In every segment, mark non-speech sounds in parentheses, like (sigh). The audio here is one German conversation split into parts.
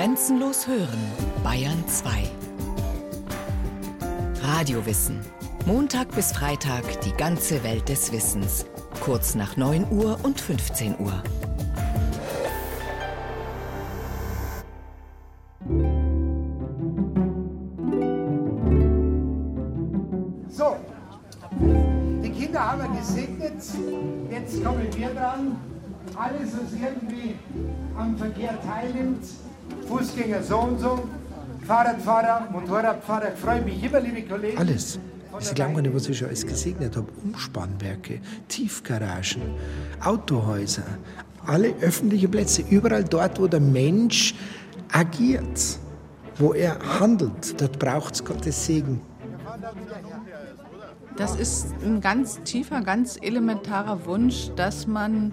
Grenzenlos hören, Bayern 2. Radiowissen. Montag bis Freitag die ganze Welt des Wissens. Kurz nach 9 Uhr und 15 Uhr. So, die Kinder haben wir gesegnet. Jetzt kommen wir dran. Alles, was irgendwie am Verkehr teilnimmt, Fußgänger so und so, Fahrradfahrer, Motorradfahrer, ich freue mich immer, liebe Kollegen. Alles. Sie glauben gar nicht, was ich schon alles gesegnet habe. Umspannwerke, Tiefgaragen, Autohäuser, alle öffentlichen Plätze, überall dort, wo der Mensch agiert, wo er handelt, dort braucht es Gottes Segen. Das ist ein ganz tiefer, ganz elementarer Wunsch, dass man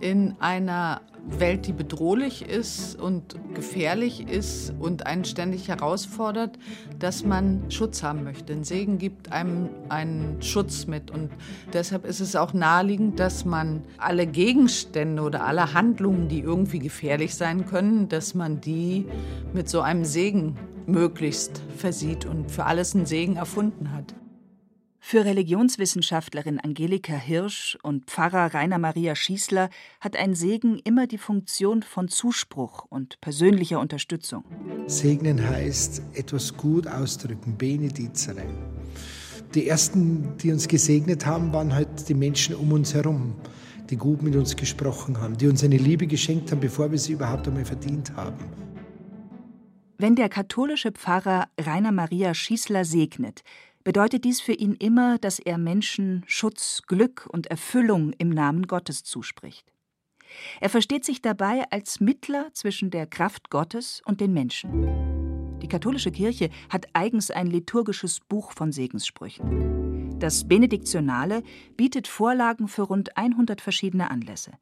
in einer Welt, die bedrohlich ist und gefährlich ist und einen ständig herausfordert, dass man Schutz haben möchte. Ein Segen gibt einem einen Schutz mit. Und deshalb ist es auch naheliegend, dass man alle Gegenstände oder alle Handlungen, die irgendwie gefährlich sein können, dass man die mit so einem Segen möglichst versieht und für alles einen Segen erfunden hat. Für Religionswissenschaftlerin Angelika Hirsch und Pfarrer Rainer Maria Schießler hat ein Segen immer die Funktion von Zuspruch und persönlicher Unterstützung. Segnen heißt etwas gut ausdrücken, benedizere. Die ersten, die uns gesegnet haben, waren halt die Menschen um uns herum, die gut mit uns gesprochen haben, die uns eine Liebe geschenkt haben, bevor wir sie überhaupt einmal verdient haben. Wenn der katholische Pfarrer Rainer Maria Schießler segnet, bedeutet dies für ihn immer, dass er Menschen Schutz, Glück und Erfüllung im Namen Gottes zuspricht. Er versteht sich dabei als Mittler zwischen der Kraft Gottes und den Menschen. Die katholische Kirche hat eigens ein liturgisches Buch von Segenssprüchen. Das Benediktionale bietet Vorlagen für rund 100 verschiedene Anlässe.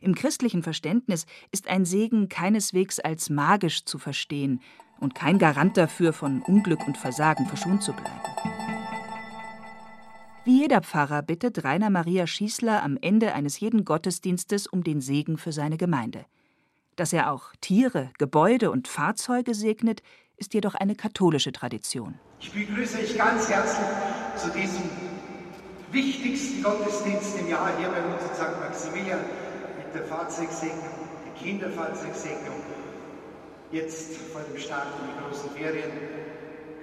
Im christlichen Verständnis ist ein Segen keineswegs als magisch zu verstehen, und kein Garant dafür, von Unglück und Versagen verschont zu bleiben. Wie jeder Pfarrer bittet Rainer Maria Schießler am Ende eines jeden Gottesdienstes um den Segen für seine Gemeinde. Dass er auch Tiere, Gebäude und Fahrzeuge segnet, ist jedoch eine katholische Tradition. Ich begrüße euch ganz herzlich zu diesem wichtigsten Gottesdienst im Jahr hier bei uns in St. Maximilian mit der Fahrzeugsegnung, der Kinderfahrzeugsegnung Jetzt vor dem Start in die großen Ferien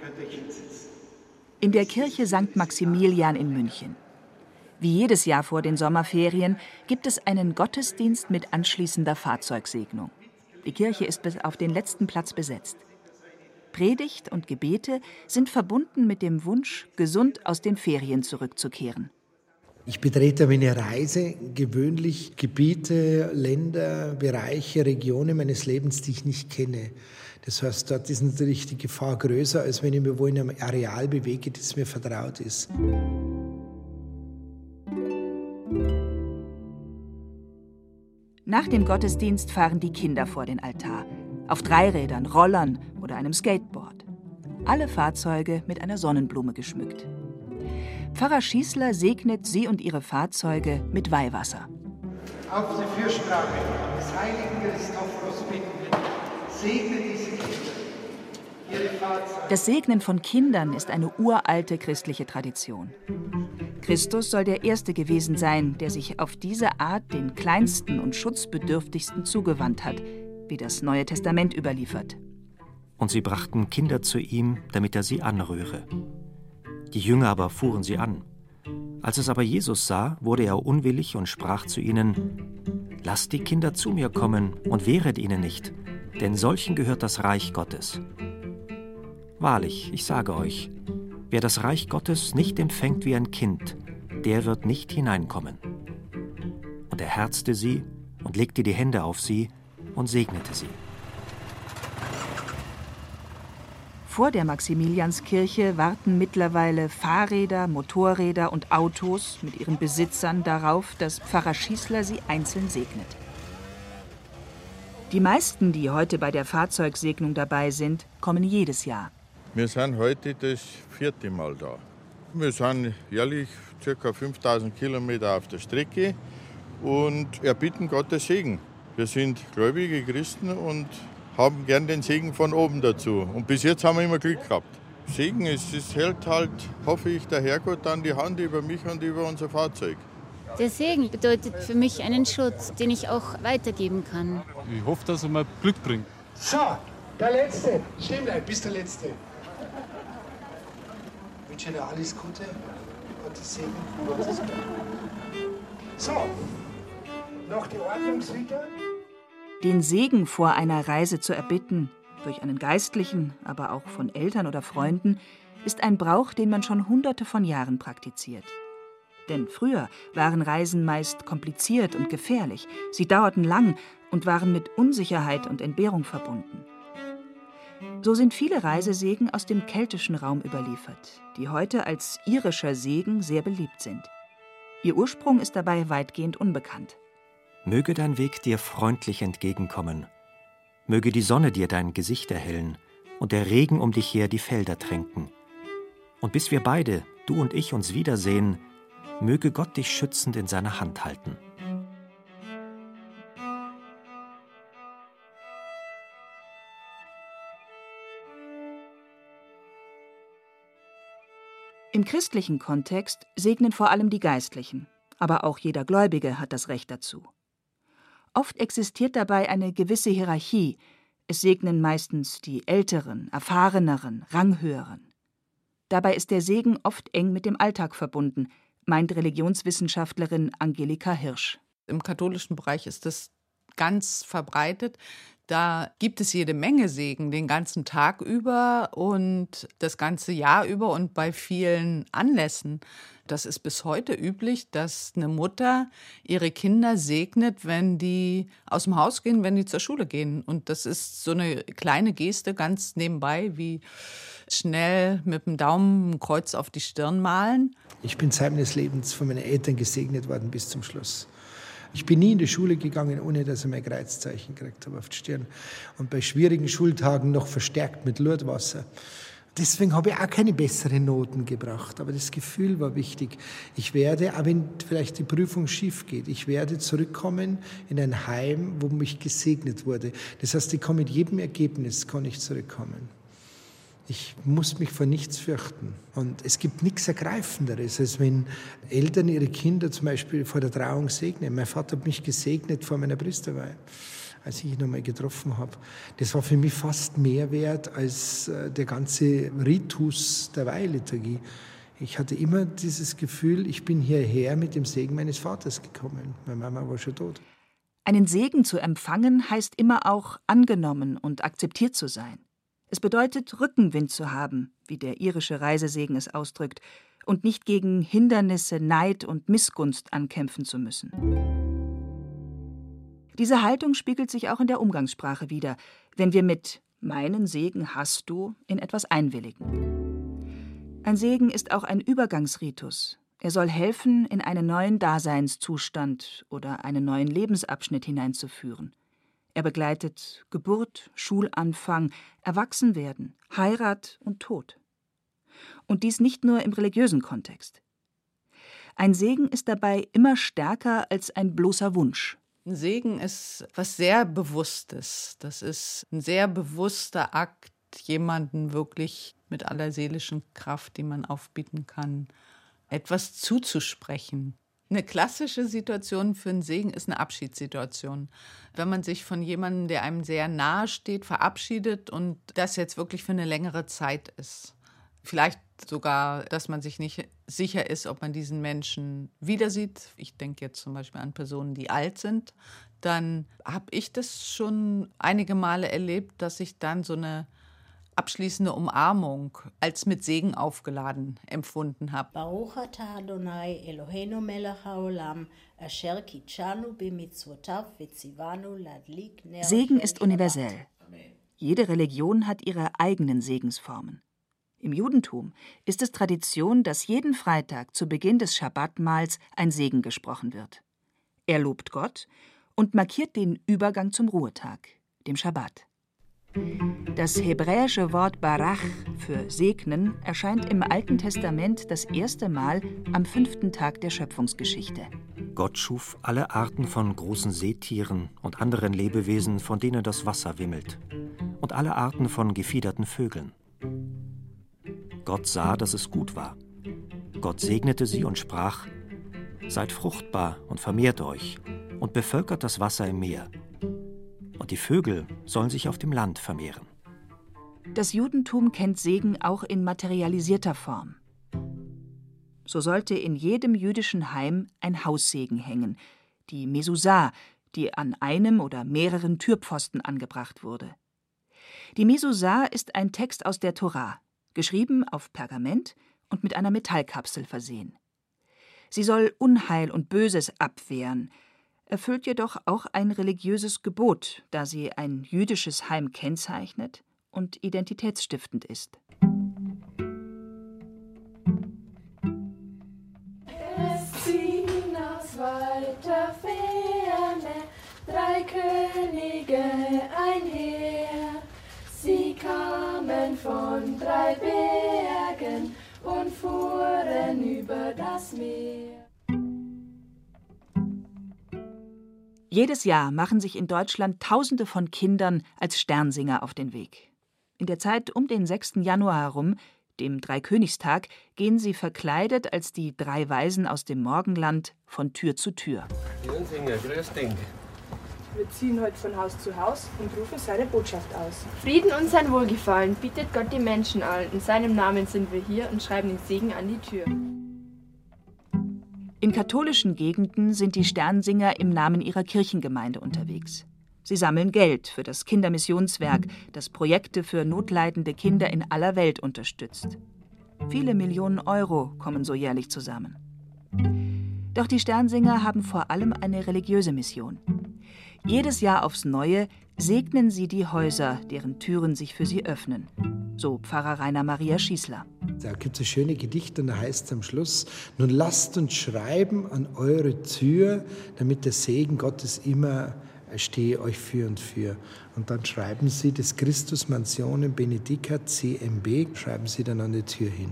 könnt ihr euch hinsetzen. In der Kirche St. Maximilian in München. Wie jedes Jahr vor den Sommerferien gibt es einen Gottesdienst mit anschließender Fahrzeugsegnung. Die Kirche ist bis auf den letzten Platz besetzt. Predigt und Gebete sind verbunden mit dem Wunsch, gesund aus den Ferien zurückzukehren. Ich betrete meine Reise gewöhnlich Gebiete, Länder, Bereiche, Regionen meines Lebens, die ich nicht kenne. Das heißt, dort ist natürlich die Gefahr größer, als wenn ich mich wohl in einem Areal bewege, das mir vertraut ist. Nach dem Gottesdienst fahren die Kinder vor den Altar. Auf Dreirädern, Rollern oder einem Skateboard. Alle Fahrzeuge mit einer Sonnenblume geschmückt. Pfarrer Schießler segnet sie und ihre Fahrzeuge mit Weihwasser. Auf die Fürsprache des heiligen Christophorus bitten wir, segne diese Kinder, ihre Fahrzeuge. Das Segnen von Kindern ist eine uralte christliche Tradition. Christus soll der Erste gewesen sein, der sich auf diese Art den Kleinsten und Schutzbedürftigsten zugewandt hat, wie das Neue Testament überliefert. Und sie brachten Kinder zu ihm, damit er sie anrühre. Die Jünger aber fuhren sie an. Als es aber Jesus sah, wurde er unwillig und sprach zu ihnen, Lasst die Kinder zu mir kommen und wehret ihnen nicht, denn solchen gehört das Reich Gottes. Wahrlich, ich sage euch, wer das Reich Gottes nicht empfängt wie ein Kind, der wird nicht hineinkommen. Und er herzte sie und legte die Hände auf sie und segnete sie. Vor der Maximilianskirche warten mittlerweile Fahrräder, Motorräder und Autos mit ihren Besitzern darauf, dass Pfarrer Schießler sie einzeln segnet. Die meisten, die heute bei der Fahrzeugsegnung dabei sind, kommen jedes Jahr. Wir sind heute das vierte Mal da. Wir sind jährlich ca. 5000 Kilometer auf der Strecke und erbitten Gottes Segen. Wir sind gläubige Christen und haben gern den Segen von oben dazu. Und bis jetzt haben wir immer Glück gehabt. Segen ist, es hält halt, hoffe ich, der Herrgott dann die Hand über mich und über unser Fahrzeug. Der Segen bedeutet für mich einen Schutz, den ich auch weitergeben kann. Ich hoffe, dass er mir Glück bringt. So, der Letzte. Stehen bleiben, bis der Letzte. Ich wünsche dir alles Gute. Gottes Segen. Gottes Glück. So, noch die Ordnungsritter. Den Segen vor einer Reise zu erbitten, durch einen Geistlichen, aber auch von Eltern oder Freunden, ist ein Brauch, den man schon hunderte von Jahren praktiziert. Denn früher waren Reisen meist kompliziert und gefährlich, sie dauerten lang und waren mit Unsicherheit und Entbehrung verbunden. So sind viele Reisesegen aus dem keltischen Raum überliefert, die heute als irischer Segen sehr beliebt sind. Ihr Ursprung ist dabei weitgehend unbekannt. Möge dein Weg dir freundlich entgegenkommen. Möge die Sonne dir dein Gesicht erhellen und der Regen um dich her die Felder tränken. Und bis wir beide, du und ich, uns wiedersehen, möge Gott dich schützend in seiner Hand halten. Im christlichen Kontext segnen vor allem die Geistlichen, aber auch jeder Gläubige hat das Recht dazu. Oft existiert dabei eine gewisse Hierarchie. Es segnen meistens die Älteren, Erfahreneren, Ranghöheren. Dabei ist der Segen oft eng mit dem Alltag verbunden, meint Religionswissenschaftlerin Angelika Hirsch. Im katholischen Bereich ist das ganz verbreitet. Da gibt es jede Menge Segen den ganzen Tag über und das ganze Jahr über und bei vielen Anlässen. Das ist bis heute üblich, dass eine Mutter ihre Kinder segnet, wenn die aus dem Haus gehen, wenn die zur Schule gehen. Und das ist so eine kleine Geste ganz nebenbei, wie schnell mit dem Daumen ein Kreuz auf die Stirn malen. Ich bin Zeit meines Lebens von meinen Eltern gesegnet worden bis zum Schluss. Ich bin nie in die Schule gegangen, ohne dass ich mein Kreuzzeichen gekriegt habe auf die Stirn. Und bei schwierigen Schultagen noch verstärkt mit Lurtwasser. Deswegen habe ich auch keine besseren Noten gebracht. Aber das Gefühl war wichtig. Ich werde, auch wenn vielleicht die Prüfung schief geht, ich werde zurückkommen in ein Heim, wo mich gesegnet wurde. Das heißt, ich kann mit jedem Ergebnis kann ich zurückkommen. Ich muss mich vor nichts fürchten. Und es gibt nichts Ergreifenderes, als wenn Eltern ihre Kinder zum Beispiel vor der Trauung segnen. Mein Vater hat mich gesegnet vor meiner Priesterweihe, als ich ihn einmal getroffen habe. Das war für mich fast mehr wert als äh, der ganze Ritus der Weihliturgie. Ich hatte immer dieses Gefühl, ich bin hierher mit dem Segen meines Vaters gekommen. Meine Mama war schon tot. Einen Segen zu empfangen heißt immer auch angenommen und akzeptiert zu sein. Es bedeutet, Rückenwind zu haben, wie der irische Reisesegen es ausdrückt, und nicht gegen Hindernisse, Neid und Missgunst ankämpfen zu müssen. Diese Haltung spiegelt sich auch in der Umgangssprache wider, wenn wir mit meinen Segen hast du in etwas einwilligen. Ein Segen ist auch ein Übergangsritus. Er soll helfen, in einen neuen Daseinszustand oder einen neuen Lebensabschnitt hineinzuführen. Er begleitet Geburt, Schulanfang, Erwachsenwerden, Heirat und Tod. Und dies nicht nur im religiösen Kontext. Ein Segen ist dabei immer stärker als ein bloßer Wunsch. Ein Segen ist was sehr Bewusstes. Das ist ein sehr bewusster Akt, jemanden wirklich mit aller seelischen Kraft, die man aufbieten kann, etwas zuzusprechen. Eine klassische Situation für einen Segen ist eine Abschiedssituation. Wenn man sich von jemandem, der einem sehr nahe steht, verabschiedet und das jetzt wirklich für eine längere Zeit ist. Vielleicht sogar, dass man sich nicht sicher ist, ob man diesen Menschen wieder sieht. Ich denke jetzt zum Beispiel an Personen, die alt sind. Dann habe ich das schon einige Male erlebt, dass ich dann so eine abschließende Umarmung als mit Segen aufgeladen empfunden habe. Segen ist universell. Jede Religion hat ihre eigenen Segensformen. Im Judentum ist es Tradition, dass jeden Freitag zu Beginn des Schabbatmahls ein Segen gesprochen wird. Er lobt Gott und markiert den Übergang zum Ruhetag, dem Schabbat. Das hebräische Wort Barach für segnen erscheint im Alten Testament das erste Mal am fünften Tag der Schöpfungsgeschichte. Gott schuf alle Arten von großen Seetieren und anderen Lebewesen, von denen das Wasser wimmelt. alle Arten von gefiederten Vögeln. Gott sah, dass es gut war. Gott segnete sie und sprach, Seid fruchtbar und vermehrt euch und bevölkert das Wasser im Meer. Und die Vögel sollen sich auf dem Land vermehren. Das Judentum kennt Segen auch in materialisierter Form. So sollte in jedem jüdischen Heim ein Haussegen hängen, die Mesusah, die an einem oder mehreren Türpfosten angebracht wurde. Die Mesusah ist ein Text aus der Torah, geschrieben auf Pergament und mit einer Metallkapsel versehen. Sie soll Unheil und Böses abwehren, erfüllt jedoch auch ein religiöses Gebot, da sie ein jüdisches Heim kennzeichnet und identitätsstiftend ist. Drei Bergen und fuhren über das Meer. Jedes Jahr machen sich in Deutschland Tausende von Kindern als Sternsinger auf den Weg. In der Zeit um den 6. Januar herum, dem Dreikönigstag, gehen sie verkleidet als die drei Weisen aus dem Morgenland von Tür zu Tür. Jungsinger, grüß dich. Wir ziehen heute von Haus zu Haus und rufen seine Botschaft aus. Frieden und sein Wohlgefallen bietet Gott die Menschen allen. In seinem Namen sind wir hier und schreiben den Segen an die Tür. In katholischen Gegenden sind die Sternsinger im Namen ihrer Kirchengemeinde unterwegs. Sie sammeln Geld für das Kindermissionswerk, das Projekte für notleidende Kinder in aller Welt unterstützt. Viele Millionen Euro kommen so jährlich zusammen. Doch die Sternsinger haben vor allem eine religiöse Mission. Jedes Jahr aufs Neue segnen sie die Häuser, deren Türen sich für sie öffnen. So Pfarrer Rainer Maria Schießler. Da gibt es ein schönes Gedicht und da heißt es am Schluss: Nun lasst uns schreiben an eure Tür, damit der Segen Gottes immer stehe euch für und für. Und dann schreiben sie das Christus Mansionen Benedicat CMB, schreiben sie dann an die Tür hin.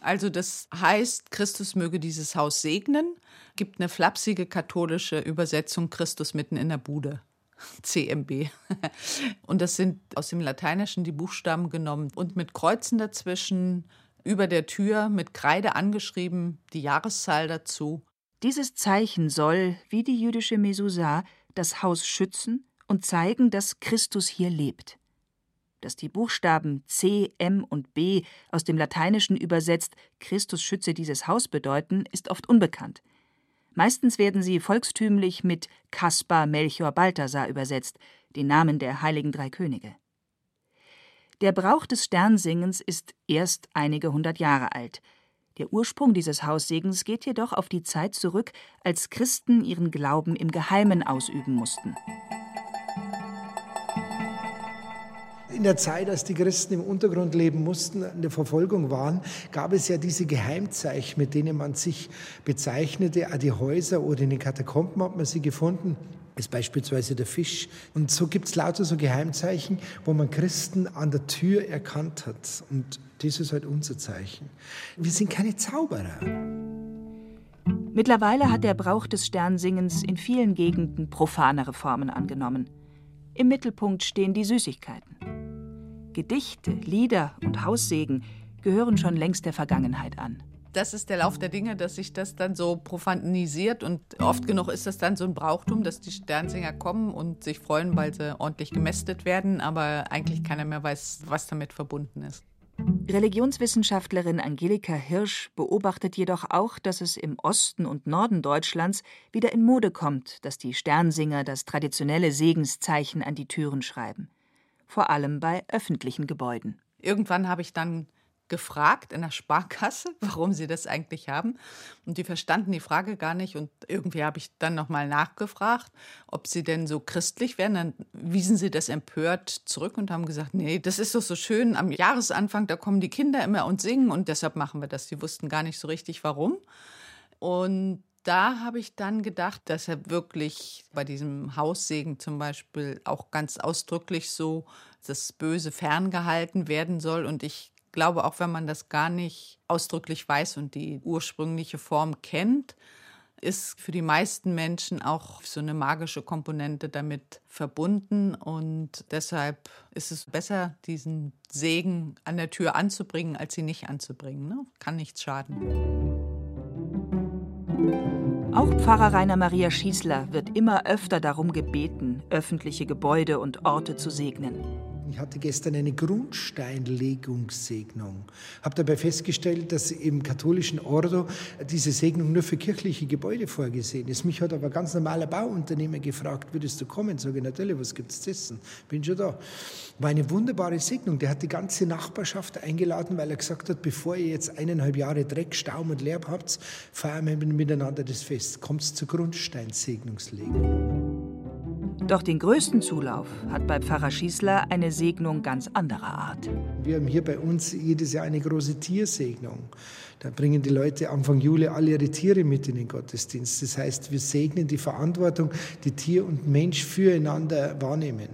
Also das heißt, Christus möge dieses Haus segnen, gibt eine flapsige katholische Übersetzung Christus mitten in der Bude. (laughs) CMB. (laughs) Und das sind aus dem Lateinischen die Buchstaben genommen und mit Kreuzen dazwischen, über der Tür mit Kreide angeschrieben, die Jahreszahl dazu. Dieses Zeichen soll, wie die jüdische Mesusa, das Haus schützen und zeigen, dass Christus hier lebt. Dass die Buchstaben C, M und B aus dem Lateinischen übersetzt Christus schütze dieses Haus bedeuten, ist oft unbekannt. Meistens werden sie volkstümlich mit Kaspar, Melchior, Balthasar übersetzt, den Namen der heiligen drei Könige. Der Brauch des Sternsingens ist erst einige hundert Jahre alt. Der Ursprung dieses Haussegens geht jedoch auf die Zeit zurück, als Christen ihren Glauben im Geheimen ausüben mussten. In der Zeit, als die Christen im Untergrund leben mussten, in der Verfolgung waren, gab es ja diese Geheimzeichen, mit denen man sich bezeichnete. Auch die Häuser oder in den Katakomben hat man sie gefunden ist beispielsweise der Fisch. Und so gibt es lauter so Geheimzeichen, wo man Christen an der Tür erkannt hat. Und das ist halt unser Zeichen. Wir sind keine Zauberer. Mittlerweile hat der Brauch des Sternsingens in vielen Gegenden profanere Formen angenommen. Im Mittelpunkt stehen die Süßigkeiten. Gedichte, Lieder und Haussegen gehören schon längst der Vergangenheit an das ist der Lauf der Dinge, dass sich das dann so profanisiert und oft genug ist das dann so ein Brauchtum, dass die Sternsinger kommen und sich freuen, weil sie ordentlich gemästet werden, aber eigentlich keiner mehr weiß, was damit verbunden ist. Religionswissenschaftlerin Angelika Hirsch beobachtet jedoch auch, dass es im Osten und Norden Deutschlands wieder in Mode kommt, dass die Sternsinger das traditionelle Segenszeichen an die Türen schreiben. Vor allem bei öffentlichen Gebäuden. Irgendwann habe ich dann gefragt in der Sparkasse, (laughs) warum sie das eigentlich haben. Und die verstanden die Frage gar nicht. Und irgendwie habe ich dann nochmal nachgefragt, ob sie denn so christlich wären. Dann wiesen sie das empört zurück und haben gesagt, nee, das ist doch so schön. Am Jahresanfang, da kommen die Kinder immer und singen und deshalb machen wir das. Sie wussten gar nicht so richtig, warum. Und da habe ich dann gedacht, dass er wirklich bei diesem Haussegen zum Beispiel auch ganz ausdrücklich so das Böse ferngehalten werden soll. Und ich glaube, auch wenn man das gar nicht ausdrücklich weiß und die ursprüngliche Form kennt, ist für die meisten Menschen auch so eine magische Komponente damit verbunden. Und deshalb ist es besser, diesen Segen an der Tür anzubringen, als sie nicht anzubringen. Ne? Kann nichts schaden. Auch Pfarrer Rainer Maria Schießler wird immer öfter darum gebeten, öffentliche Gebäude und Orte zu segnen. Ich hatte gestern eine Grundsteinlegungssegnung. Habe dabei festgestellt, dass im katholischen Ordo diese Segnung nur für kirchliche Gebäude vorgesehen ist. Mich hat aber ganz normaler Bauunternehmer gefragt, würdest du kommen? Sage ich, natürlich, was gibt's zu essen? Bin schon da. War eine wunderbare Segnung. Der hat die ganze Nachbarschaft eingeladen, weil er gesagt hat, bevor ihr jetzt eineinhalb Jahre Dreck, Staum und Lärm habt, feiern wir miteinander das Fest. Kommt zur Grundsteinsegnungslegung. Doch den größten Zulauf hat bei Pfarrer Schießler eine Segnung ganz anderer Art. Wir haben hier bei uns jedes Jahr eine große Tiersegnung. Da bringen die Leute Anfang Juli alle ihre Tiere mit in den Gottesdienst. Das heißt, wir segnen die Verantwortung, die Tier und Mensch füreinander wahrnehmen.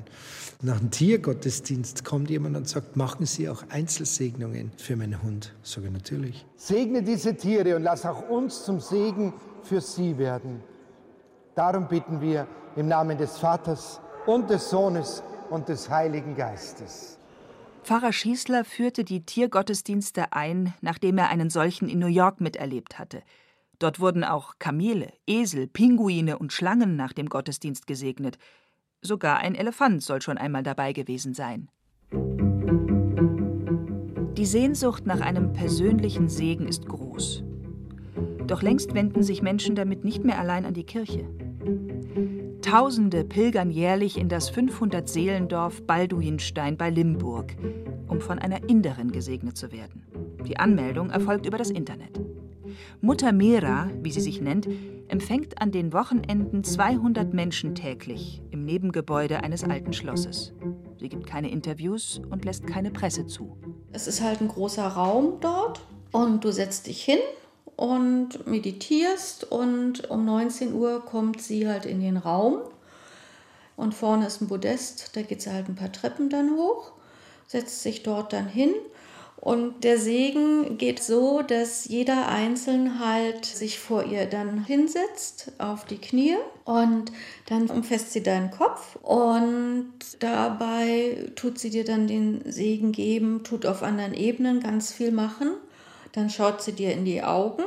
Nach dem Tiergottesdienst kommt jemand und sagt, machen Sie auch Einzelsegnungen für meinen Hund? Sage ich natürlich. Segne diese Tiere und lass auch uns zum Segen für sie werden. Darum bitten wir im Namen des Vaters und des Sohnes und des Heiligen Geistes. Pfarrer Schießler führte die Tiergottesdienste ein, nachdem er einen solchen in New York miterlebt hatte. Dort wurden auch Kamele, Esel, Pinguine und Schlangen nach dem Gottesdienst gesegnet. Sogar ein Elefant soll schon einmal dabei gewesen sein. Die Sehnsucht nach einem persönlichen Segen ist groß. Doch längst wenden sich Menschen damit nicht mehr allein an die Kirche. Tausende pilgern jährlich in das 500-Seelendorf Balduinstein bei Limburg, um von einer Inderin gesegnet zu werden. Die Anmeldung erfolgt über das Internet. Mutter Mera, wie sie sich nennt, empfängt an den Wochenenden 200 Menschen täglich im Nebengebäude eines alten Schlosses. Sie gibt keine Interviews und lässt keine Presse zu. Es ist halt ein großer Raum dort und du setzt dich hin und meditierst und um 19 Uhr kommt sie halt in den Raum. Und vorne ist ein Podest, da geht sie halt ein paar Treppen dann hoch, setzt sich dort dann hin. Und der Segen geht so, dass jeder Einzelne halt sich vor ihr dann hinsetzt auf die Knie und dann umfasst sie deinen Kopf. Und dabei tut sie dir dann den Segen geben, tut auf anderen Ebenen ganz viel machen. Dann schaut sie dir in die Augen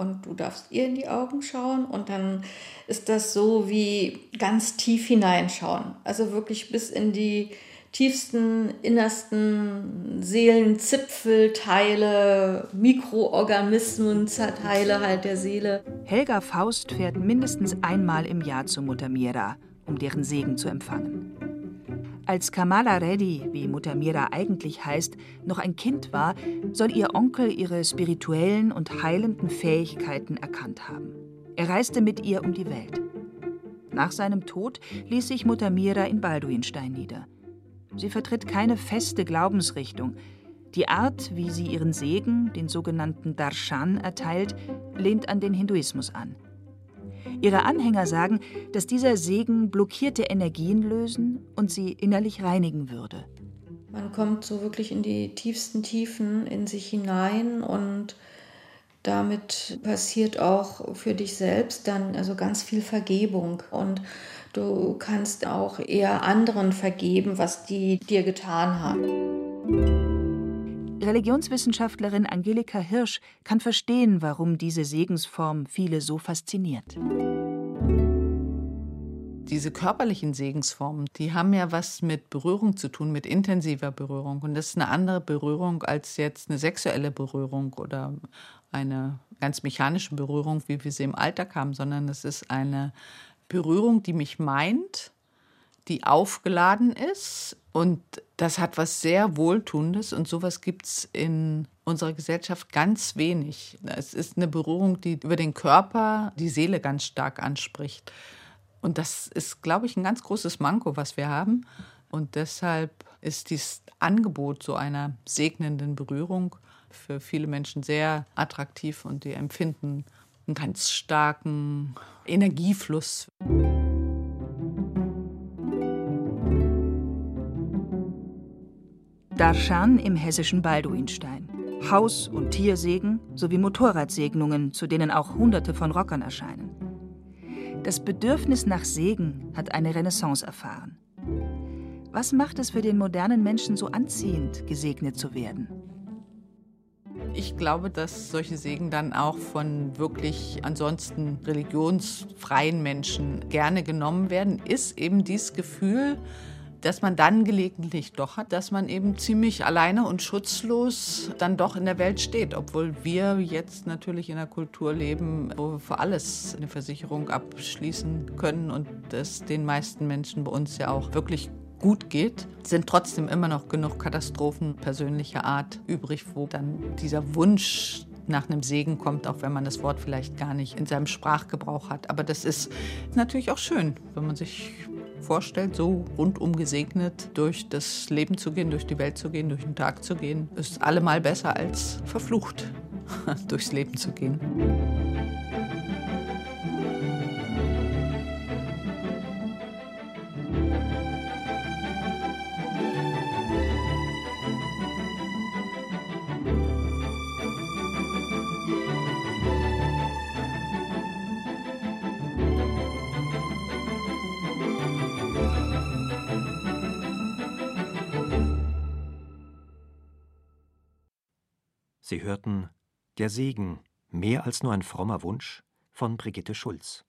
und du darfst ihr in die Augen schauen und dann ist das so wie ganz tief hineinschauen. Also wirklich bis in die tiefsten, innersten Seelenzipfelteile, Mikroorganismen, Teile halt der Seele. Helga Faust fährt mindestens einmal im Jahr zu Mutter Mira, um deren Segen zu empfangen. Als Kamala Reddy, wie Mutter Mira eigentlich heißt, noch ein Kind war, soll ihr Onkel ihre spirituellen und heilenden Fähigkeiten erkannt haben. Er reiste mit ihr um die Welt. Nach seinem Tod ließ sich Mutter Mira in Balduinstein nieder. Sie vertritt keine feste Glaubensrichtung. Die Art, wie sie ihren Segen, den sogenannten Darshan, erteilt, lehnt an den Hinduismus an. Ihre Anhänger sagen, dass dieser Segen blockierte Energien lösen und sie innerlich reinigen würde. Man kommt so wirklich in die tiefsten Tiefen in sich hinein und damit passiert auch für dich selbst dann also ganz viel Vergebung und du kannst auch eher anderen vergeben, was die dir getan haben. Religionswissenschaftlerin Angelika Hirsch kann verstehen, warum diese Segensform viele so fasziniert. Diese körperlichen Segensformen, die haben ja was mit Berührung zu tun, mit intensiver Berührung. Und das ist eine andere Berührung als jetzt eine sexuelle Berührung oder eine ganz mechanische Berührung, wie wir sie im Alltag haben, sondern es ist eine Berührung, die mich meint, die aufgeladen ist. Und das hat was sehr Wohltuendes und sowas gibt es in unserer Gesellschaft ganz wenig. Es ist eine Berührung, die über den Körper die Seele ganz stark anspricht. Und das ist, glaube ich, ein ganz großes Manko, was wir haben. Und deshalb ist dieses Angebot so einer segnenden Berührung für viele Menschen sehr attraktiv und die empfinden einen ganz starken Energiefluss. Darshan im hessischen Balduinstein. Haus- und Tiersegen sowie Motorradsegnungen, zu denen auch Hunderte von Rockern erscheinen. Das Bedürfnis nach Segen hat eine Renaissance erfahren. Was macht es für den modernen Menschen so anziehend, gesegnet zu werden? Ich glaube, dass solche Segen dann auch von wirklich ansonsten religionsfreien Menschen gerne genommen werden, ist eben dieses Gefühl, dass man dann gelegentlich doch hat, dass man eben ziemlich alleine und schutzlos dann doch in der Welt steht, obwohl wir jetzt natürlich in einer Kultur leben, wo wir für alles eine Versicherung abschließen können und es den meisten Menschen bei uns ja auch wirklich gut geht, sind trotzdem immer noch genug Katastrophen persönlicher Art übrig, wo dann dieser Wunsch nach einem Segen kommt, auch wenn man das Wort vielleicht gar nicht in seinem Sprachgebrauch hat. Aber das ist natürlich auch schön, wenn man sich vorstellt, so rundum gesegnet durch das Leben zu gehen, durch die Welt zu gehen, durch den Tag zu gehen, ist allemal besser als verflucht (laughs) durchs Leben zu gehen. Sie hörten Der Segen, mehr als nur ein frommer Wunsch von Brigitte Schulz.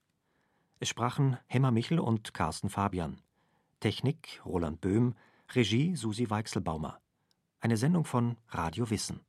Es sprachen Hemmer Michel und Carsten Fabian. Technik Roland Böhm, Regie Susi Weichselbaumer. Eine Sendung von Radio Wissen.